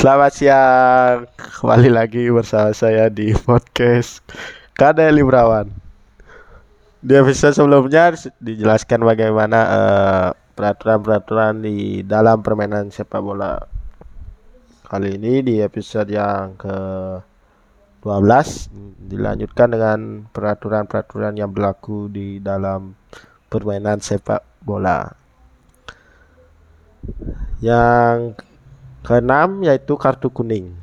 Selamat siang, kembali lagi bersama saya di podcast Kade Librawan. Di episode sebelumnya dijelaskan bagaimana eh, peraturan-peraturan di dalam permainan sepak bola. Kali ini di episode yang ke 12 dilanjutkan dengan peraturan-peraturan yang berlaku di dalam permainan sepak bola. Yang keenam yaitu kartu kuning.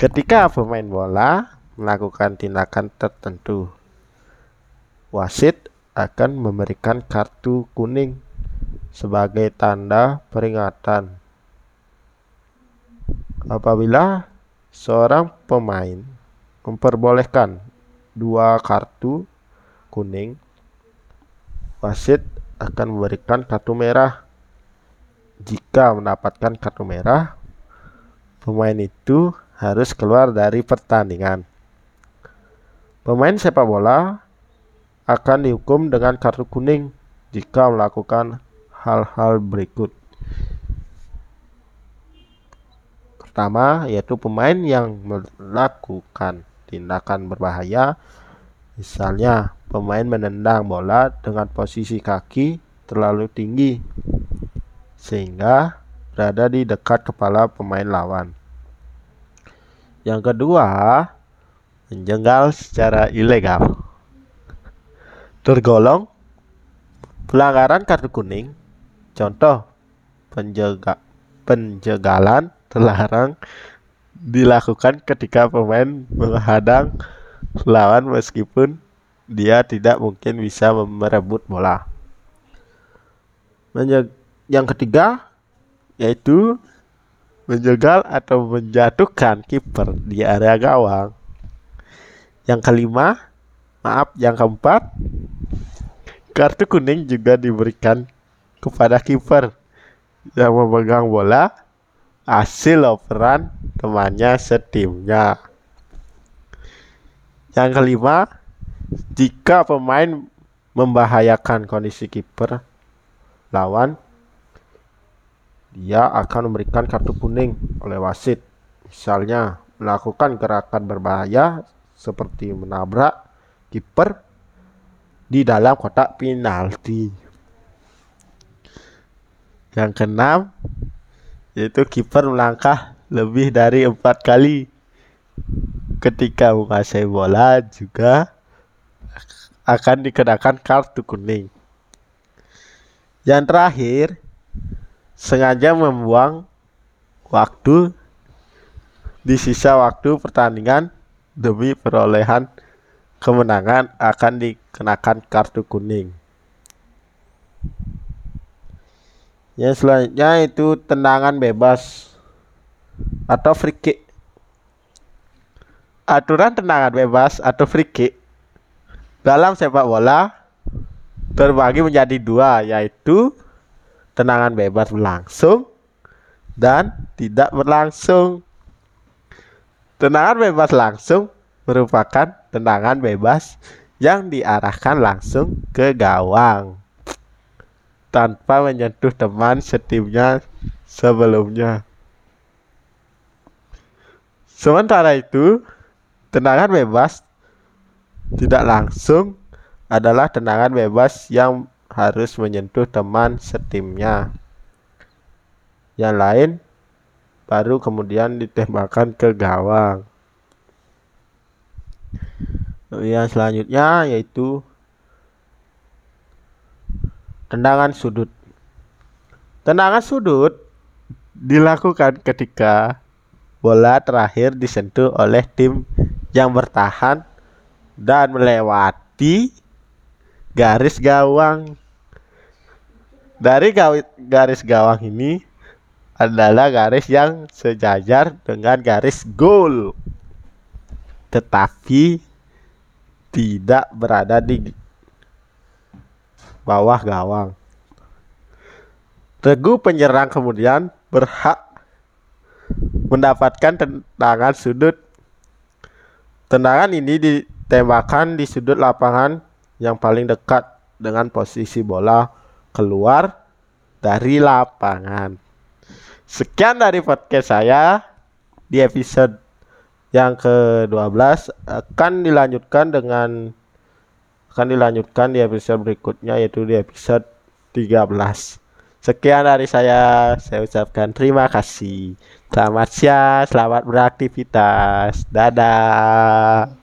Ketika pemain bola melakukan tindakan tertentu, wasit akan memberikan kartu kuning sebagai tanda peringatan. Apabila seorang pemain memperbolehkan dua kartu kuning, wasit akan memberikan kartu merah. Jika mendapatkan kartu merah, pemain itu harus keluar dari pertandingan. Pemain sepak bola akan dihukum dengan kartu kuning jika melakukan hal-hal berikut. Pertama, yaitu pemain yang melakukan tindakan berbahaya, misalnya pemain menendang bola dengan posisi kaki terlalu tinggi sehingga berada di dekat kepala pemain lawan. Yang kedua, menjenggal secara ilegal. Tergolong pelanggaran kartu kuning. Contoh, penjaga penjegalan terlarang dilakukan ketika pemain menghadang lawan meskipun dia tidak mungkin bisa merebut bola. Yang ketiga yaitu menjegal atau menjatuhkan kiper di area gawang. Yang kelima, maaf, yang keempat, kartu kuning juga diberikan kepada kiper yang memegang bola hasil operan temannya setimnya. Yang kelima, jika pemain membahayakan kondisi kiper lawan, dia akan memberikan kartu kuning oleh wasit. Misalnya melakukan gerakan berbahaya seperti menabrak kiper di dalam kotak penalti. Yang keenam, yaitu kiper melangkah lebih dari empat kali ketika menguasai bola juga akan dikenakan kartu kuning. Yang terakhir, sengaja membuang waktu di sisa waktu pertandingan demi perolehan kemenangan akan dikenakan kartu kuning. Yang selanjutnya itu tendangan bebas atau free kick. Aturan tendangan bebas atau free kick dalam sepak bola terbagi menjadi dua yaitu tendangan bebas berlangsung dan tidak berlangsung. Tendangan bebas langsung merupakan tendangan bebas yang diarahkan langsung ke gawang tanpa menyentuh teman setimnya sebelumnya. Sementara itu, tendangan bebas tidak langsung adalah tendangan bebas yang harus menyentuh teman setimnya. Yang lain baru kemudian ditembakkan ke gawang. Yang selanjutnya yaitu Tendangan sudut. Tendangan sudut dilakukan ketika bola terakhir disentuh oleh tim yang bertahan dan melewati garis gawang. Dari garis gawang ini adalah garis yang sejajar dengan garis gol. Tetapi tidak berada di bawah gawang. Regu penyerang kemudian berhak mendapatkan tendangan sudut. Tendangan ini ditembakkan di sudut lapangan yang paling dekat dengan posisi bola keluar dari lapangan. Sekian dari podcast saya di episode yang ke-12 akan dilanjutkan dengan akan dilanjutkan di episode berikutnya yaitu di episode 13. Sekian dari saya, saya ucapkan terima kasih. Selamat siang, selamat beraktivitas. Dadah.